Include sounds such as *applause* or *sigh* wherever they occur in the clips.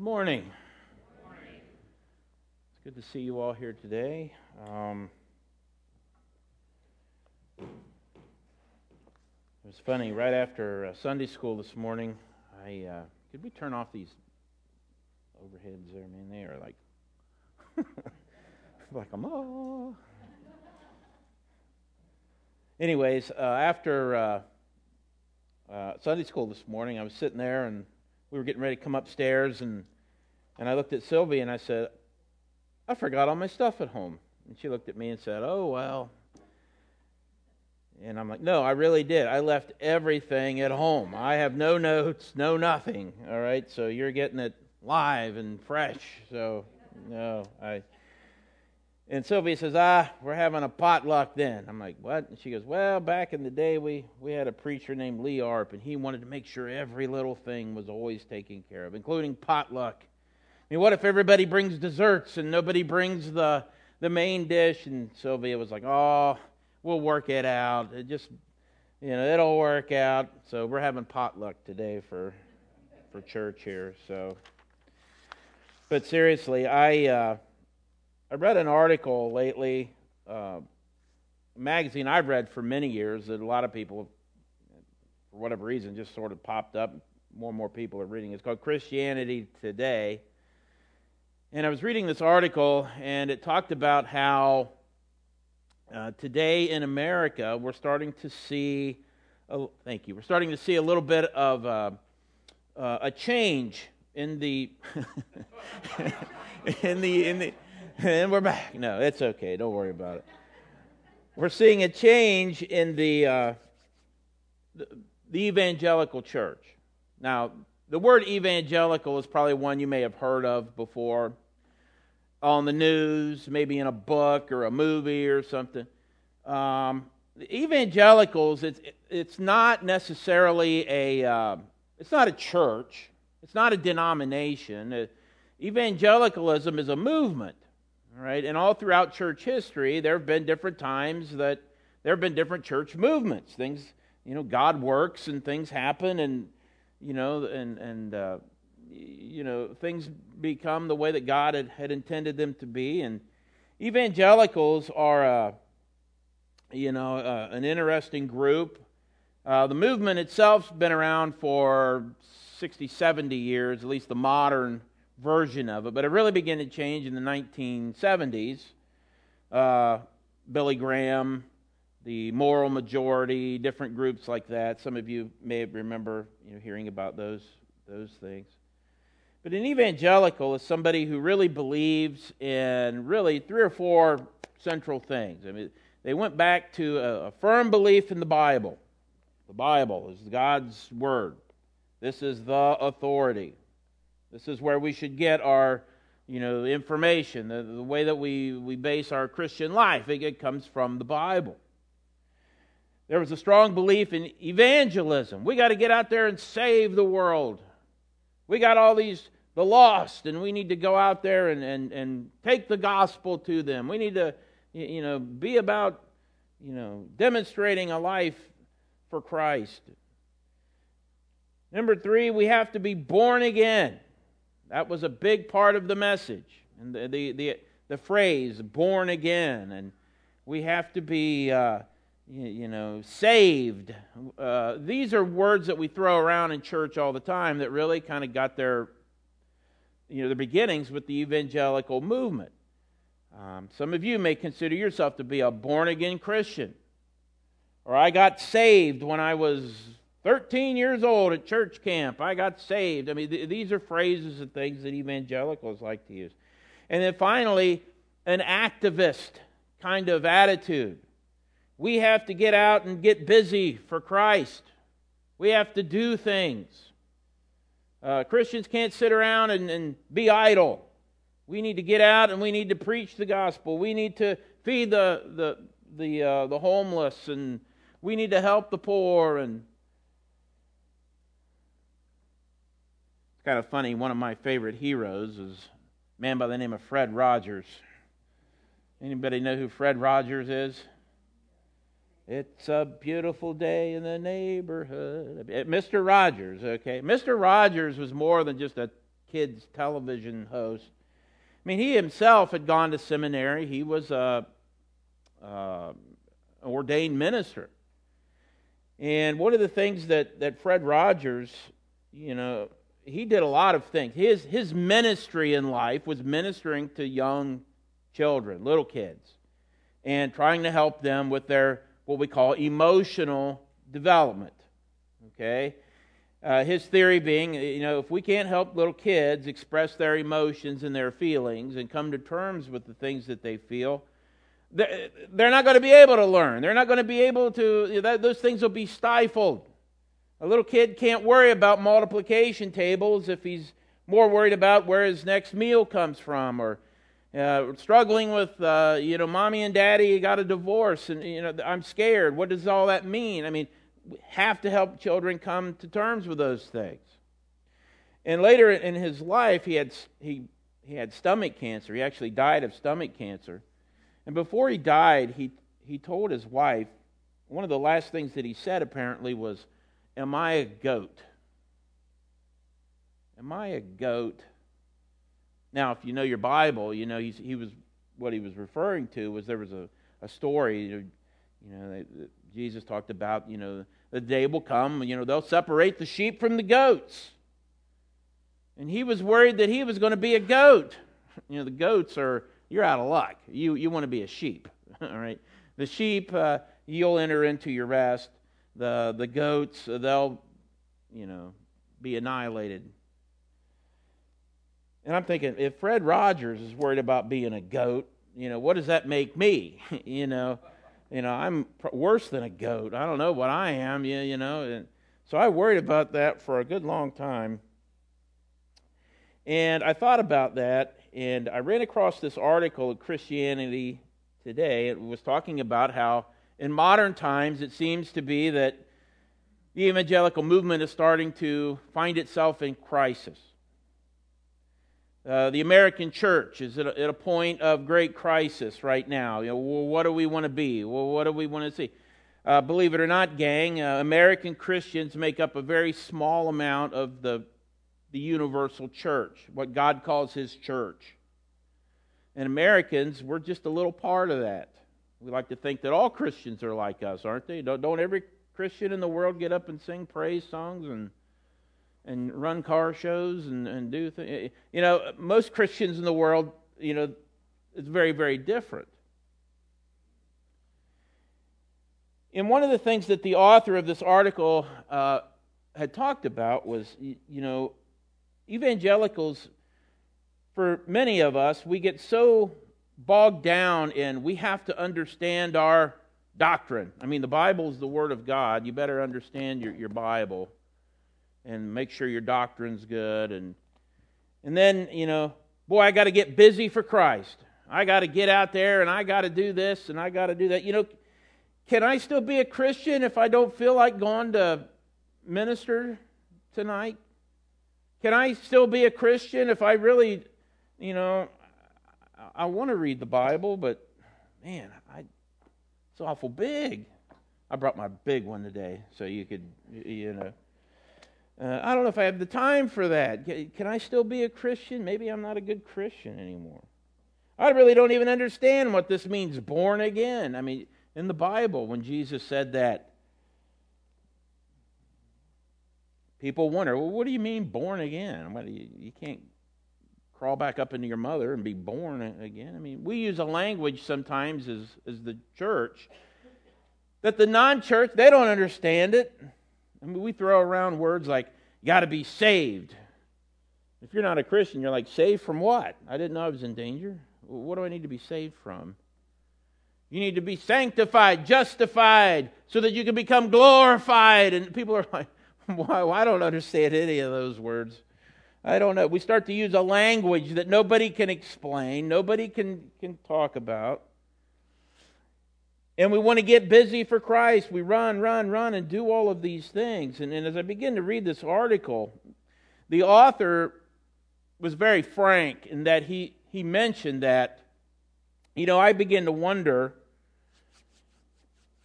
Good morning. It's good to see you all here today. Um, it was funny. Right after uh, Sunday school this morning, I uh, could we turn off these overheads there, man? They are like *laughs* like I'm oh. Anyways, uh, after uh, uh, Sunday school this morning, I was sitting there and we were getting ready to come upstairs, and, and I looked at Sylvie and I said, I forgot all my stuff at home. And she looked at me and said, Oh, well. And I'm like, No, I really did. I left everything at home. I have no notes, no nothing. All right, so you're getting it live and fresh. So, no, I. And Sylvia says, Ah, we're having a potluck then. I'm like, What? And she goes, Well, back in the day, we, we had a preacher named Lee Arp, and he wanted to make sure every little thing was always taken care of, including potluck. I mean, what if everybody brings desserts and nobody brings the, the main dish? And Sylvia was like, Oh, we'll work it out. It just, you know, it'll work out. So we're having potluck today for, for church here. So, but seriously, I. Uh, I read an article lately, uh, a magazine I've read for many years that a lot of people, for whatever reason, just sort of popped up. More and more people are reading. It's called Christianity Today. And I was reading this article, and it talked about how uh, today in America we're starting to see. Oh, thank you. We're starting to see a little bit of uh, uh, a change in the *laughs* in the in the *laughs* and we're back. No, it's okay. Don't worry about it. We're seeing a change in the, uh, the, the evangelical church. Now, the word evangelical is probably one you may have heard of before on the news, maybe in a book or a movie or something. Um, evangelicals, it's, it's not necessarily a, uh, it's not a church. It's not a denomination. Uh, evangelicalism is a movement. Right, and all throughout church history, there have been different times that there have been different church movements. Things, you know, God works and things happen, and you know, and and uh, you know, things become the way that God had, had intended them to be. And evangelicals are, uh, you know, uh, an interesting group. Uh, the movement itself's been around for 60, 70 years, at least the modern version of it, but it really began to change in the 1970s. Uh, Billy Graham, the Moral Majority, different groups like that. Some of you may remember you know, hearing about those, those things. But an evangelical is somebody who really believes in really three or four central things. I mean, they went back to a, a firm belief in the Bible. The Bible is God's Word. This is the authority. This is where we should get our you know, information, the, the way that we, we base our Christian life. It, it comes from the Bible. There was a strong belief in evangelism. We got to get out there and save the world. We got all these, the lost, and we need to go out there and, and, and take the gospel to them. We need to, you know, be about, you know, demonstrating a life for Christ. Number three, we have to be born again. That was a big part of the message. And the, the, the, the phrase, born again. And we have to be, uh, you, you, know, saved. Uh, these are words that we throw around in church all the time that really kind of got their, you know, their beginnings with the evangelical movement. Um, some of you may consider yourself to be a born again Christian. Or I got saved when I was 13 years old at church camp, I got saved. I mean, th- these are phrases and things that evangelicals like to use. And then finally, an activist kind of attitude. We have to get out and get busy for Christ, we have to do things. Uh, Christians can't sit around and, and be idle. We need to get out and we need to preach the gospel. We need to feed the, the, the, uh, the homeless and we need to help the poor and It's kind of funny. One of my favorite heroes is a man by the name of Fred Rogers. Anybody know who Fred Rogers is? It's a beautiful day in the neighborhood. Eh, Mr. Rogers, okay? Mr. Rogers was more than just a kids television host. I mean, he himself had gone to seminary. He was a, a ordained minister. And one of the things that, that Fred Rogers, you know, he did a lot of things. His, his ministry in life was ministering to young children, little kids, and trying to help them with their, what we call emotional development. Okay? Uh, his theory being, you know, if we can't help little kids express their emotions and their feelings and come to terms with the things that they feel, they're not going to be able to learn. They're not going to be able to, those things will be stifled. A little kid can't worry about multiplication tables if he's more worried about where his next meal comes from or uh, struggling with, uh, you know, mommy and daddy got a divorce and, you know, I'm scared. What does all that mean? I mean, we have to help children come to terms with those things. And later in his life, he had, he, he had stomach cancer. He actually died of stomach cancer. And before he died, he, he told his wife, one of the last things that he said apparently was, Am I a goat? Am I a goat? Now, if you know your Bible, you know he's, he was what he was referring to was there was a, a story, you know, that Jesus talked about, you know, the day will come, you know, they'll separate the sheep from the goats. And he was worried that he was going to be a goat. You know, the goats are you're out of luck. You, you want to be a sheep, *laughs* all right? The sheep, uh, you'll enter into your rest. The, the goats, uh, they'll, you know, be annihilated. And I'm thinking, if Fred Rogers is worried about being a goat, you know, what does that make me? *laughs* you know, you know, I'm worse than a goat. I don't know what I am. You, you know, and so I worried about that for a good long time. And I thought about that, and I ran across this article of Christianity Today. It was talking about how in modern times it seems to be that the evangelical movement is starting to find itself in crisis. Uh, the American church is at a, at a, point of great crisis right now. You know, well, what do we want to be? Well, what do we want to see? Uh, believe it or not, gang, uh, American Christians make up a very small amount of the the universal church, what God calls his church. And Americans, we're just a little part of that. We like to think that all Christians are like us, aren't they? Don't, don't every Christian in the world get up and sing praise songs and and run car shows and, and do things? You know, most Christians in the world, you know, it's very, very different. And one of the things that the author of this article uh, had talked about was, you know, evangelicals, for many of us, we get so bogged down in we have to understand our doctrine. I mean, the Bible is the Word of God. You better understand your, your Bible and make sure your doctrine's good. And, and then, you know, boy, I got to get busy for Christ. I got to get out there and I got to do this and I got to do that. You know, can I still be a Christian if I don't feel like going to minister tonight? Can I still be a Christian if I really, you know, I, want to read the Bible, but man, I, it's awful big. I brought my big one today so you could, you know. Uh, I don't know if I have the time for that. Can I still be a Christian? Maybe I'm not a good Christian anymore. I really don't even understand what this means, born again. I mean, in the Bible, when Jesus said that, people wonder, well, what do you mean born again? You, you can't crawl back up into your mother and be born again. I mean, we use a language sometimes as, as the church that the non church, they don't understand it. I mean, we throw around words like, you got to be saved. If you're not a Christian, you're like, saved from what? I didn't know I was in danger. What do I need to be saved from? You need to be sanctified, justified, so that you can become glorified. And people are like, *laughs* Wow, I don't understand any of those words. I don't know. We start to use a language that nobody can explain, nobody can, can talk about. And we want to get busy for Christ. We run, run, run, and do all of these things. And, and as I begin to read this article, the author was very frank in that he, he mentioned that, you know, I begin to wonder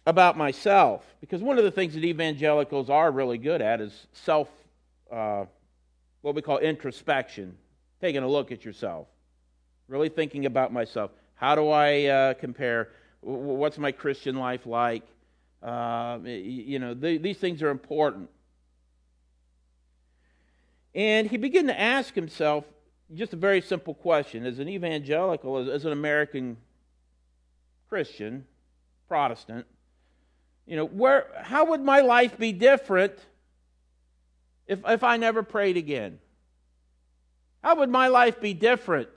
about myself because one of the things that evangelicals are really good at is self uh, what we call introspection taking a look at yourself, really thinking about myself. How do I uh, compare? What's my Christian life like? Uh, you know, the, these things are important. And he began to ask himself just a very simple question as an evangelical, as, as an American Christian, Protestant, you know, where, how would my life be different if, if I never prayed again? How would my life be different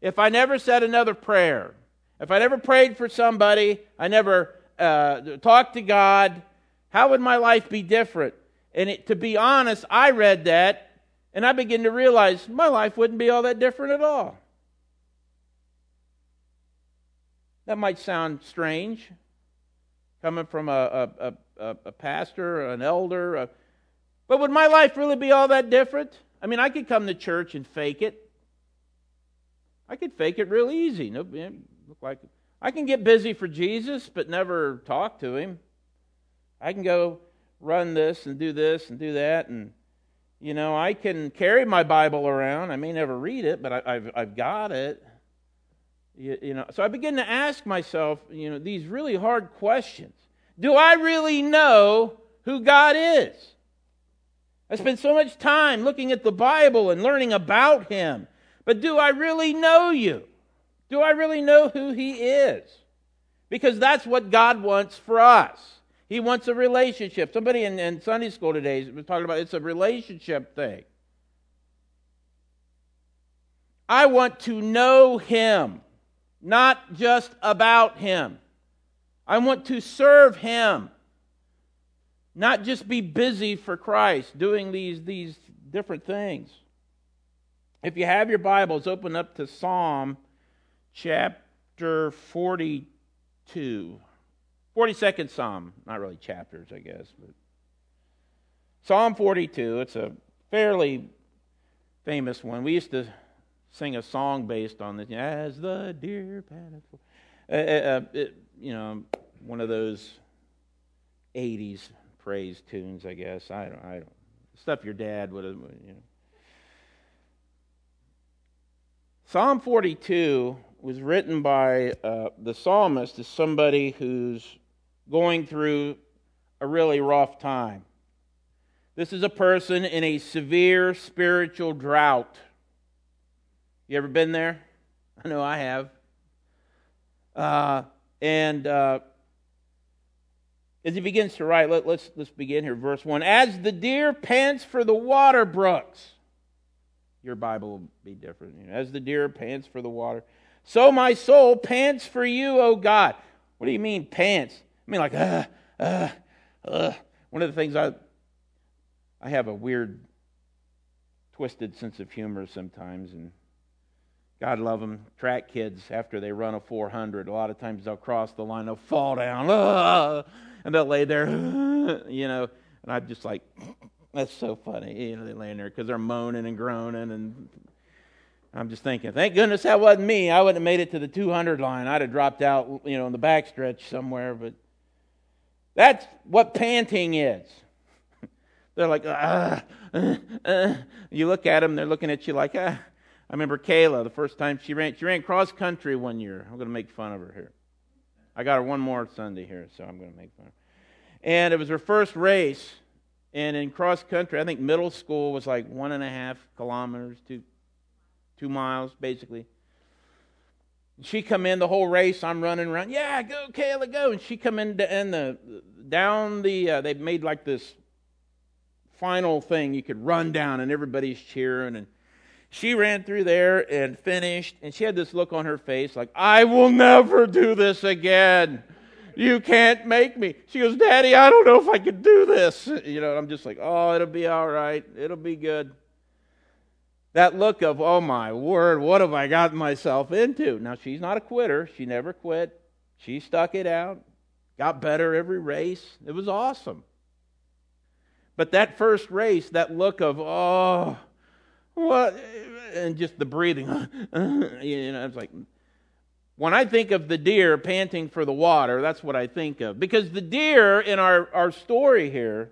if I never said another prayer? If I never prayed for somebody, I never uh, talked to God, how would my life be different? And it, to be honest, I read that and I began to realize my life wouldn't be all that different at all. That might sound strange coming from a, a, a, a pastor, an elder, a, but would my life really be all that different? I mean, I could come to church and fake it. I could fake it real easy. No, look like I can get busy for Jesus, but never talk to him. I can go run this and do this and do that, and you know, I can carry my Bible around. I may never read it, but I, have I've got it. You, you know, so I begin to ask myself, you know, these really hard questions. Do I really know who God is? I spend so much time looking at the Bible and learning about Him, but do I really know you? Do I really know who He is? Because that's what God wants for us. He wants a relationship. Somebody in, in Sunday school today was talking about it's a relationship thing. I want to know Him, not just about Him. I want to serve Him, not just be busy for Christ doing these, these different things. If you have your Bibles, open up to Psalm chapter 42. 42nd Psalm. Not really chapters, I guess. But Psalm 42. It's a fairly famous one. We used to sing a song based on this. As the deer panteth for. Uh, uh, you know, one of those 80s praise tunes, I guess. I don't, I don't. Stuff your dad would have, you know. Psalm 42 was written by uh, the psalmist as somebody who's going through a really rough time. This is a person in a severe spiritual drought. You ever been there? I know I have. Uh, and uh, as he begins to write, let, us let's, let's begin here. Verse 1 As the deer pants for the water brooks, your Bible will be different. As the deer pants for the water, so my soul pants for you, O God. What do you mean, pants? I mean, like, uh, uh, uh. One of the things I, I have a weird, twisted sense of humor sometimes, and God love them. Track kids, after they run a 400, a lot of times they'll cross the line, they'll fall down, uh, and they'll lay there, *laughs* you know. And I'm just like, *clears throat* that's so funny. You know, they're laying there because they're moaning and groaning and I'm just thinking, thank goodness that wasn't me. I wouldn't have made it to the 200 line. I'd have dropped out, you know, in the backstretch somewhere. But that's what panting is. *laughs* they're like, *laughs* uh, uh. you look at them, they're looking at you like, ah. I remember Kayla, the first time she ran, she ran cross country one year. I'm going to make fun of her here. I got her one more Sunday here, so I'm going to make fun of her. And it was her first race. And in cross country, I think middle school was like one and a half kilometers, two, two miles basically. She come in the whole race. I'm running around. Yeah, go, Kayla, go. And she come in and the down the. Uh, they made like this final thing you could run down, and everybody's cheering. And she ran through there and finished. And she had this look on her face like, "I will never do this again. You can't make me." She goes, "Daddy, I don't know if I could do this." You know, I'm just like, "Oh, it'll be all right. It'll be good." that look of, oh my word, what have I gotten myself into? Now, she's not a quitter. She never quit. She stuck it out, got better every race. It was awesome. But that first race, that look of, oh, what, and just the breathing, *laughs* you know, it's like, when I think of the deer panting for the water, that's what I think of. Because the deer in our, our story here,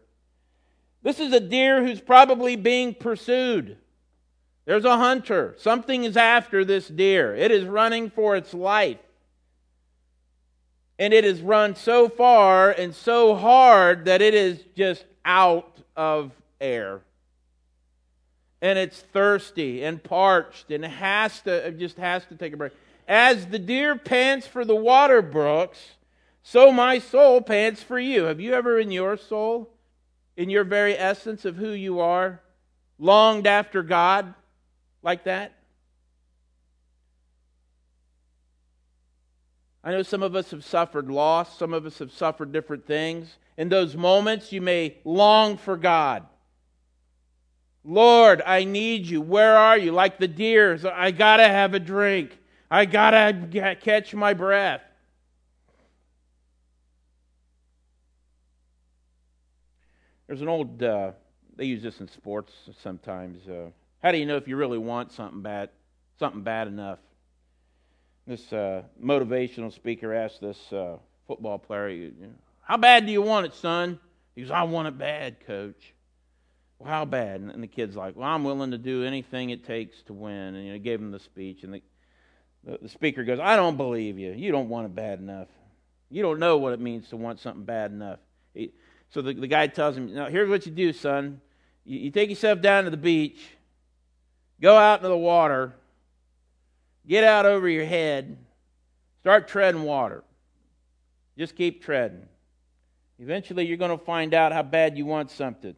this is a deer who's probably being pursued. There's a hunter. Something is after this deer. It is running for its life. And it has run so far and so hard that it is just out of air. And it's thirsty and parched and has to just has to take a break. As the deer pants for the water brooks, so my soul pants for you. Have you ever in your soul, in your very essence of who you are, longed after God like that? I know some of us have suffered loss, some of us have suffered different things. In those moments, you may long for God. Lord, I need you. Where are you? Like the deer, I got to have a drink. I got to catch my breath. There's an old, uh, they use this in sports sometimes. Uh, how do you know if you really want something bad, something bad enough? This uh, motivational speaker asked this uh, football player, How bad do you want it, son? He goes, I want it bad, coach. Well, how bad? And the kid's like, Well, I'm willing to do anything it takes to win. And you know, gave him the speech. And the, the, the speaker goes, I don't believe you. You don't want it bad enough. You don't know what it means to want something bad enough. He, so the, the guy tells him, Now, here's what you do, son. You, you take yourself down to the beach, go out into the water, get out over your head, start treading water. Just keep treading. Eventually, you're going to find out how bad you want something.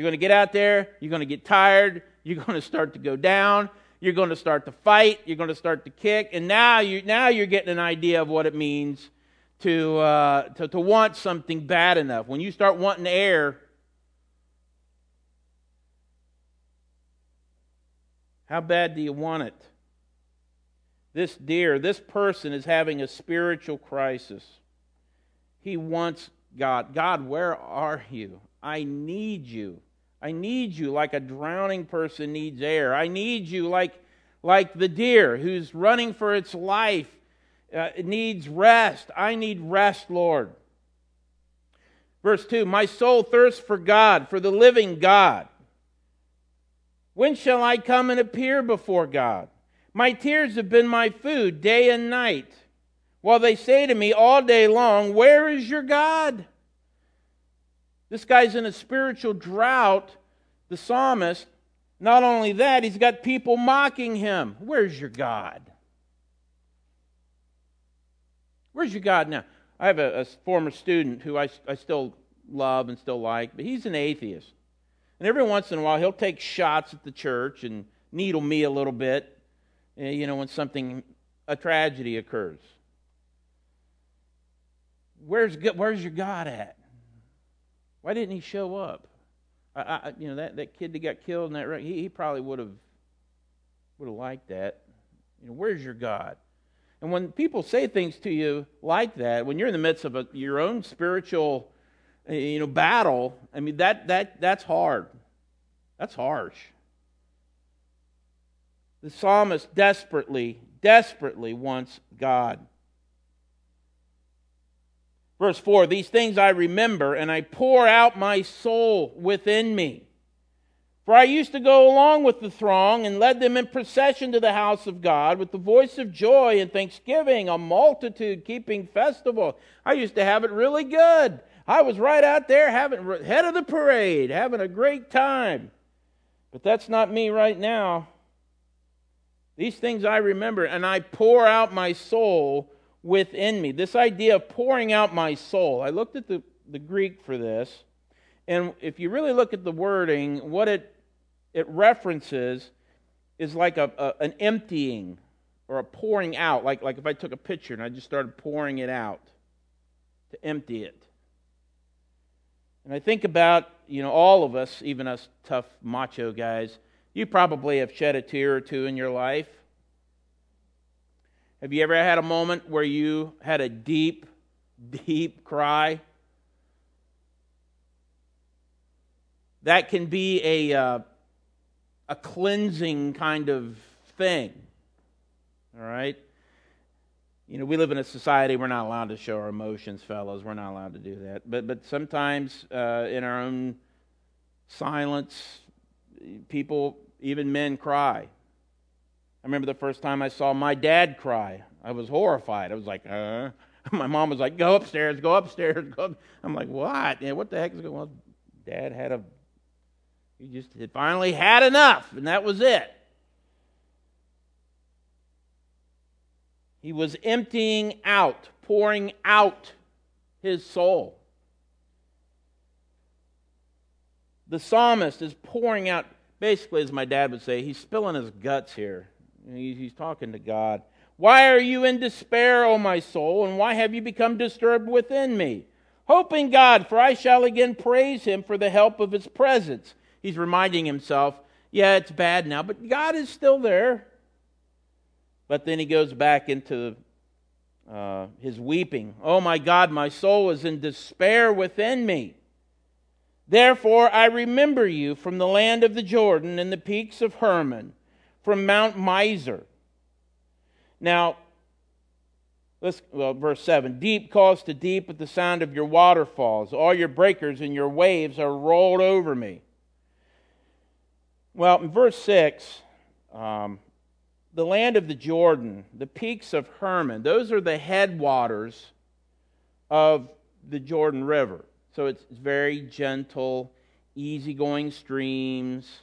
You're going to get out there, you're going to get tired, you're going to start to go down, you're going to start to fight, you're going to start to kick, and now, you, now you're getting an idea of what it means to, uh, to, to want something bad enough. When you start wanting air, how bad do you want it? This deer, this person is having a spiritual crisis. He wants God. God, where are you? I need you. I need you like a drowning person needs air. I need you like, like the deer who's running for its life. Uh, needs rest. I need rest, Lord. Verse 2 My soul thirsts for God, for the living God. When shall I come and appear before God? My tears have been my food day and night, while they say to me all day long, Where is your God? This guy's in a spiritual drought, the psalmist. Not only that, he's got people mocking him. Where's your God? Where's your God now? I have a, a former student who I, I still love and still like, but he's an atheist. And every once in a while, he'll take shots at the church and needle me a little bit, eh, you know, when something, a tragedy occurs. Where's, where's your God at? Why didn't he show up? I, I, you know, that, that kid that got killed in that wreck, he, he probably would have would have liked that. You know, where's your God? And when people say things to you like that, when you're in the midst of a, your own spiritual, eh, you know, battle, I mean that that that's hard. That's harsh. The psalmist desperately, desperately wants God. Verse 4 These things I remember, and I pour out my soul within me. For I used to go along with the throng and led them in procession to the house of God with the voice of joy and thanksgiving, a multitude keeping festival. I used to have it really good. I was right out there having head of the parade, having a great time. But that's not me right now. These things I remember, and I pour out my soul within me. This idea of pouring out my soul. I looked at the, the Greek for this, and if you really look at the wording, what it, it references is like a, a, an emptying or a pouring out. Like, like if I took a pitcher and I just started pouring it out to empty it. And I think about, you know, all of us, even us tough macho guys, you probably have shed a tear or two in your life. Have you ever had a moment where you had a deep, deep cry? That can be a, uh, a cleansing kind of thing. All right? You know, we live in a society we're not allowed to show our emotions, fellows. We're not allowed to do that. But, but sometimes uh, in our own silence, people even men cry. I remember the first time I saw my dad cry. I was horrified. I was like, uh. *laughs* My mom was like, go upstairs, go upstairs. Go up. I'm like, what? Yeah, what the heck is going on? Dad had a, he just had finally had enough, and that was it. He was emptying out, pouring out his soul. The psalmist is pouring out, basically, as my dad would say, he's spilling his guts here. He's talking to God. Why are you in despair, O my soul, and why have you become disturbed within me? Hope in God, for I shall again praise him for the help of his presence. He's reminding himself, yeah, it's bad now, but God is still there. But then he goes back into uh, his weeping. Oh my God, my soul is in despair within me. Therefore, I remember you from the land of the Jordan and the peaks of Hermon from Mount Mizar. Now, let's, well, verse 7 Deep calls to deep at the sound of your waterfalls. All your breakers and your waves are rolled over me. Well, in verse 6, um, the land of the Jordan, the peaks of Hermon, those are the headwaters of the Jordan River. So it's very gentle, easygoing streams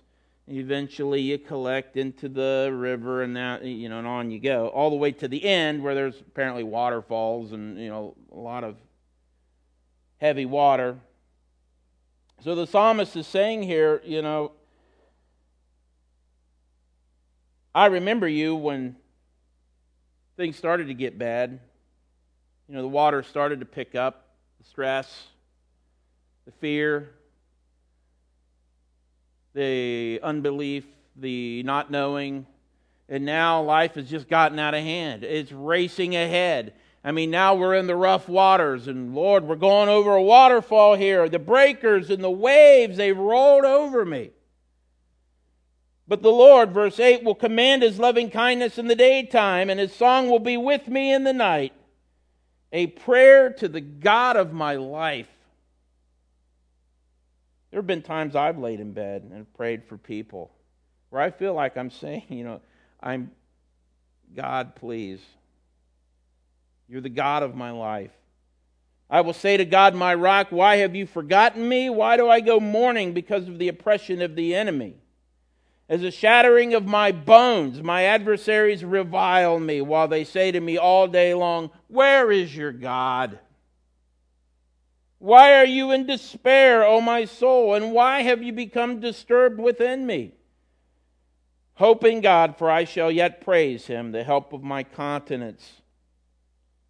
Eventually, you collect into the river, and that you know, and on you go, all the way to the end where there's apparently waterfalls and you know a lot of heavy water. So the psalmist is saying here, you know, I remember you when things started to get bad. You know, the water started to pick up, the stress, the fear, the unbelief, the not knowing. And now life has just gotten out of hand. It's racing ahead. I mean, now we're in the rough waters, and Lord, we're going over a waterfall here. The breakers and the waves, they've rolled over me. But the Lord, verse 8, will command his loving kindness in the daytime, and his song will be with me in the night. A prayer to the God of my life. There have been times I've laid in bed and prayed for people where I feel like I'm saying, *laughs* you know, I'm, God, please. You're the God of my life. I will say to God, my rock, why have you forgotten me? Why do I go mourning because of the oppression of the enemy? As a shattering of my bones, my adversaries revile me while they say to me all day long, Where is your God? Why are you in despair, O my soul? And why have you become disturbed within me? Hope in God, for I shall yet praise him, the help of my countenance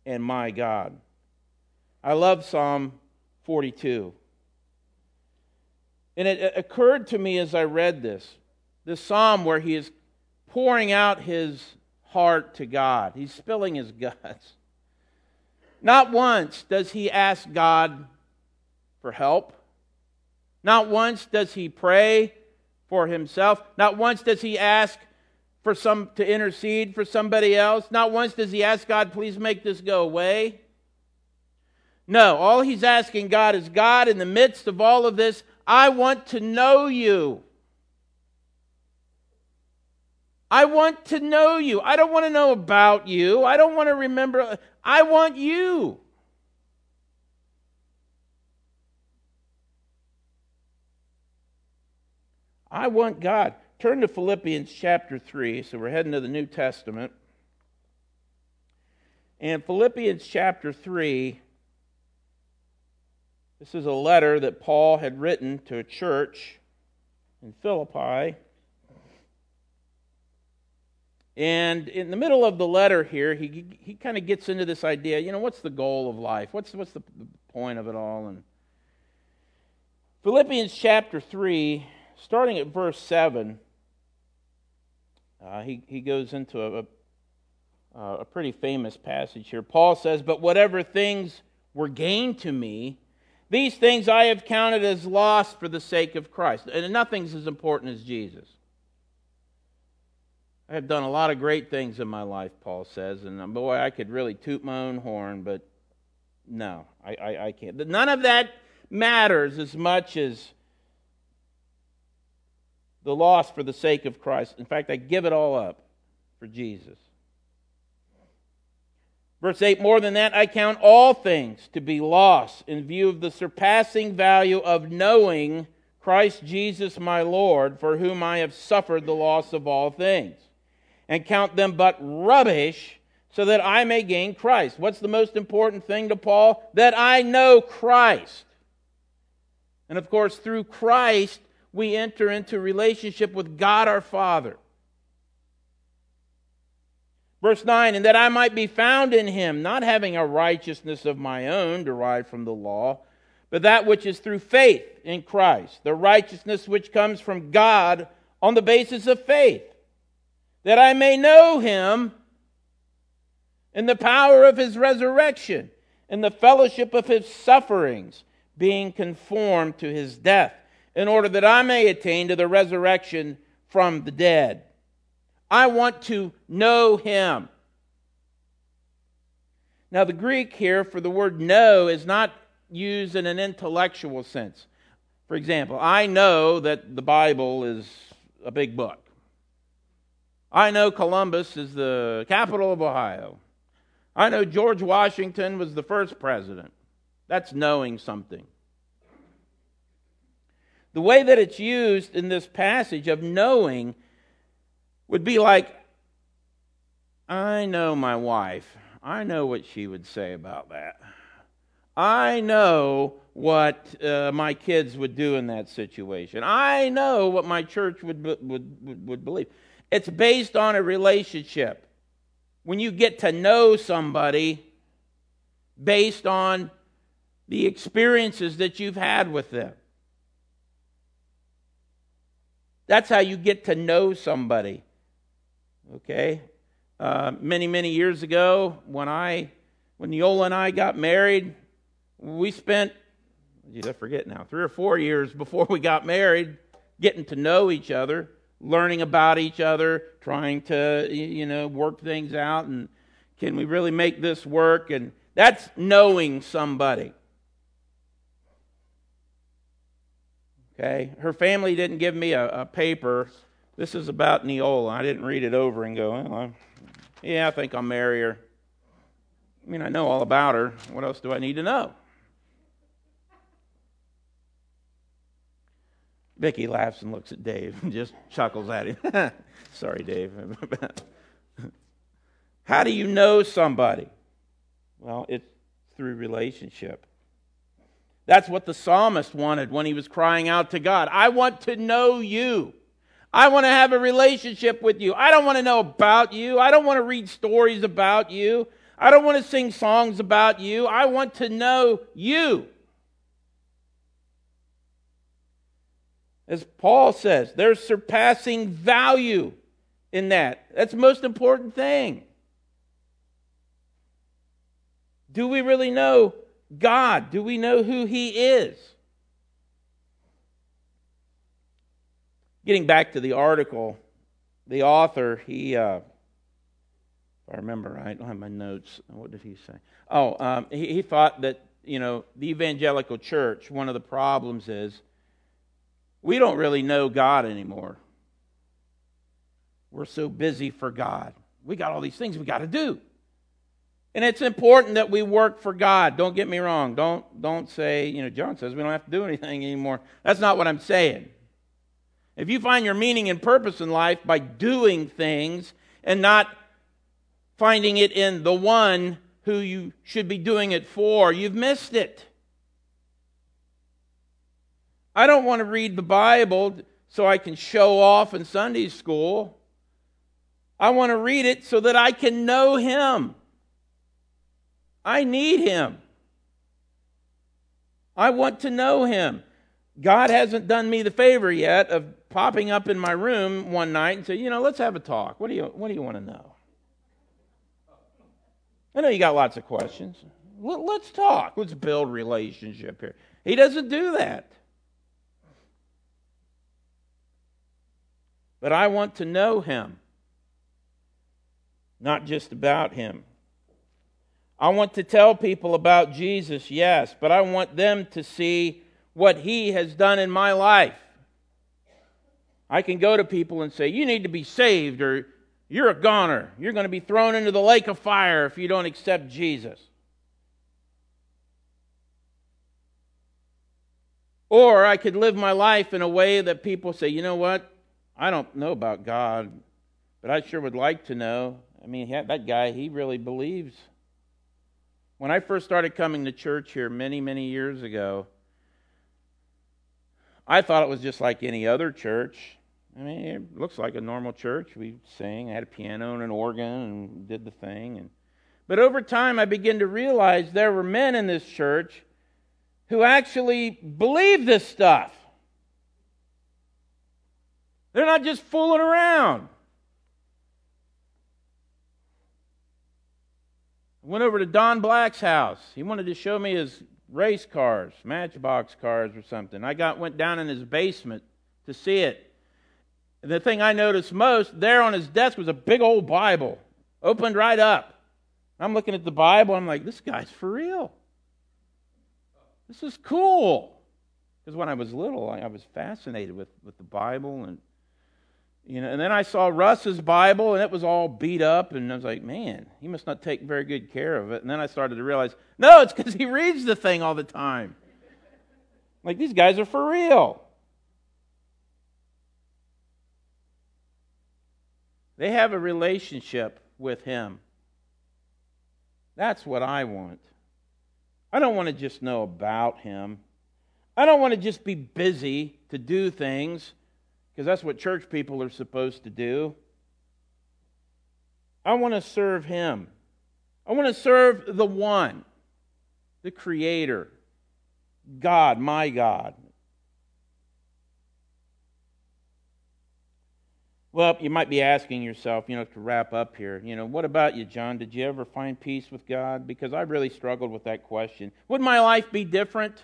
and my God. I love Psalm 42. And it occurred to me as I read this this psalm where he is pouring out his heart to God, he's spilling his *laughs* guts. Not once does he ask God for help. Not once does he pray for himself. Not once does he ask for some to intercede for somebody else. Not once does he ask God, please make this go away. No, all he's asking God is, God, in the midst of all of this, I want to know you. I want to know you. I don't want to know about you. I don't want to remember. I want you. I want God. Turn to Philippians chapter 3. So we're heading to the New Testament. And Philippians chapter 3, this is a letter that Paul had written to a church in Philippi. And in the middle of the letter here, he, he kind of gets into this idea you know, what's the goal of life? What's, what's the point of it all? And Philippians chapter 3 starting at verse 7, uh, he, he goes into a, a, a pretty famous passage here. Paul says, But whatever things were gained to me, these things I have counted as loss for the sake of Christ. And nothing's as important as Jesus. I have done a lot of great things in my life, Paul says, and boy, I could really toot my own horn, but no, I, I, I can't. None of that matters as much as the loss for the sake of Christ. In fact, I give it all up for Jesus. Verse 8 More than that, I count all things to be loss in view of the surpassing value of knowing Christ Jesus my Lord, for whom I have suffered the loss of all things, and count them but rubbish so that I may gain Christ. What's the most important thing to Paul? That I know Christ. And of course, through Christ, we enter into relationship with God our Father. Verse 9, and that I might be found in him, not having a righteousness of my own derived from the law, but that which is through faith in Christ, the righteousness which comes from God on the basis of faith, that I may know him in the power of his resurrection, in the fellowship of his sufferings, being conformed to his death, in order that I may attain to the resurrection from the dead. I want to know him. Now, the Greek here for the word know is not used in an intellectual sense. For example, I know that the Bible is a big book. I know Columbus is the capital of Ohio. I know George Washington was the first president. That's knowing something. The way that it's used in this passage of knowing would be like, I know my wife. I know what she would say about that. I know what uh, my kids would do in that situation. I know what my church would, would, would, would believe. It's based on a relationship. When you get to know somebody based on the experiences that you've had with them. That's how you get to know somebody. Okay? Uh, many, many years ago, when I, when Neola and I got married, we spent, geez, I forget now, three or four years before we got married, getting to know each other, learning about each other, trying to, you know, work things out, and can we really make this work? And that's knowing somebody. Okay, her family didn't give me a, a paper this is about Neola. I didn't read it over and go, well, yeah, I think I'll marry her. I mean, I know all about her. What else do I need to know? Vicky laughs and looks at Dave and just chuckles at him. *laughs* Sorry, Dave. *laughs* How do you know somebody? Well, it's through relationship. That's what the psalmist wanted when he was crying out to God. I want to know you. I want to have a relationship with you. I don't want to know about you. I don't want to read stories about you. I don't want to sing songs about you. I want to know you. As Paul says, there's surpassing value in that. That's the most important thing. Do we really know God? Do we know who He is? Getting back to the article, the author, he, uh, if I remember right, I don't have my notes. What did he say? Oh, um, he, he thought that, you know, the evangelical church, one of the problems is we don't really know God anymore. We're so busy for God. We got all these things we got to do. And it's important that we work for God. Don't get me wrong. Don't, don't say, you know, John says we don't have to do anything anymore. That's not what I'm saying. If you find your meaning and purpose in life by doing things and not finding it in the one who you should be doing it for, you've missed it. I don't want to read the Bible so I can show off in Sunday school. I want to read it so that I can know Him. I need Him. I want to know Him. God hasn't done me the favor yet of popping up in my room one night and say, you know, let's have a talk. What do you, what do you want to know? I know you got lots of questions. Let's talk. Let's build relationship here. He doesn't do that. But I want to know him, not just about him. I want to tell people about Jesus, yes, but I want them to see what he has done in my life. I can go to people and say, You need to be saved, or you're a goner. You're going to be thrown into the lake of fire if you don't accept Jesus. Or I could live my life in a way that people say, You know what? I don't know about God, but I sure would like to know. I mean, that guy, he really believes. When I first started coming to church here many, many years ago, I thought it was just like any other church. I mean, it looks like a normal church. We sang, I had a piano and an organ, and did the thing. And, but over time, I began to realize there were men in this church who actually believe this stuff. They're not just fooling around. Went over to Don Black's house. He wanted to show me his race cars, matchbox cars or something. I got went down in his basement to see it. And the thing I noticed most, there on his desk was a big old Bible, opened right up. I'm looking at the Bible, I'm like, this guy's for real. This is cool. Because when I was little, I, was fascinated with, with the Bible and you know, and then I saw Russ's Bible, and it was all beat up, and I was like, man, he must not take very good care of it. And then I started to realize, no, it's because he reads the thing all the time. Like, these guys are for real. They have a relationship with him. That's what I want. I don't want to just know about him. I don't want to just be busy to do things because that's what church people are supposed to do. I want to serve Him. I want to serve the one, the Creator, God, my God. Well, you might be asking yourself, you know, to wrap up here, you know, what about you, John? Did you ever find peace with God? Because I really struggled with that question. Would my life be different?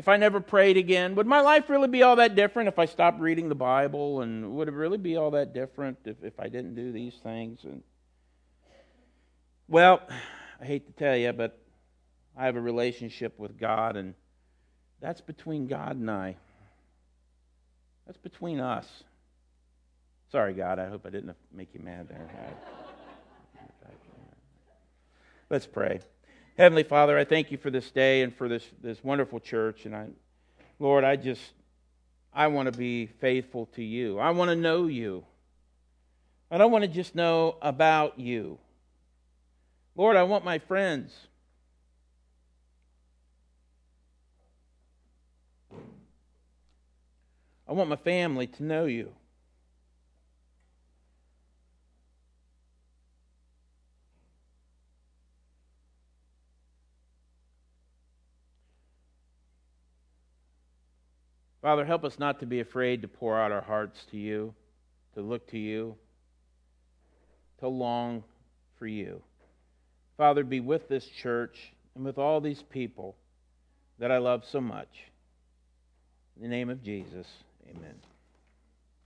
If I never prayed again? Would my life really be all that different if I stopped reading the Bible? And would it really be all that different if, if I didn't do these things? And well, I hate to tell you, but I have a relationship with God, and that's between God and I. That's between us. Sorry, God. I hope I didn't make you mad there. Let's pray. Heavenly Father, I thank you for this day and for this, this wonderful church. And I, Lord, I just, I want to be faithful to you. I want to know you. I don't want to just know about you. Lord, I want my friends. I want my family to know you. Father, help us not to be afraid to pour out our hearts to you, to look to you, to long for you. Father, be with this church and with all these people that I love so much. In the name of Jesus, amen.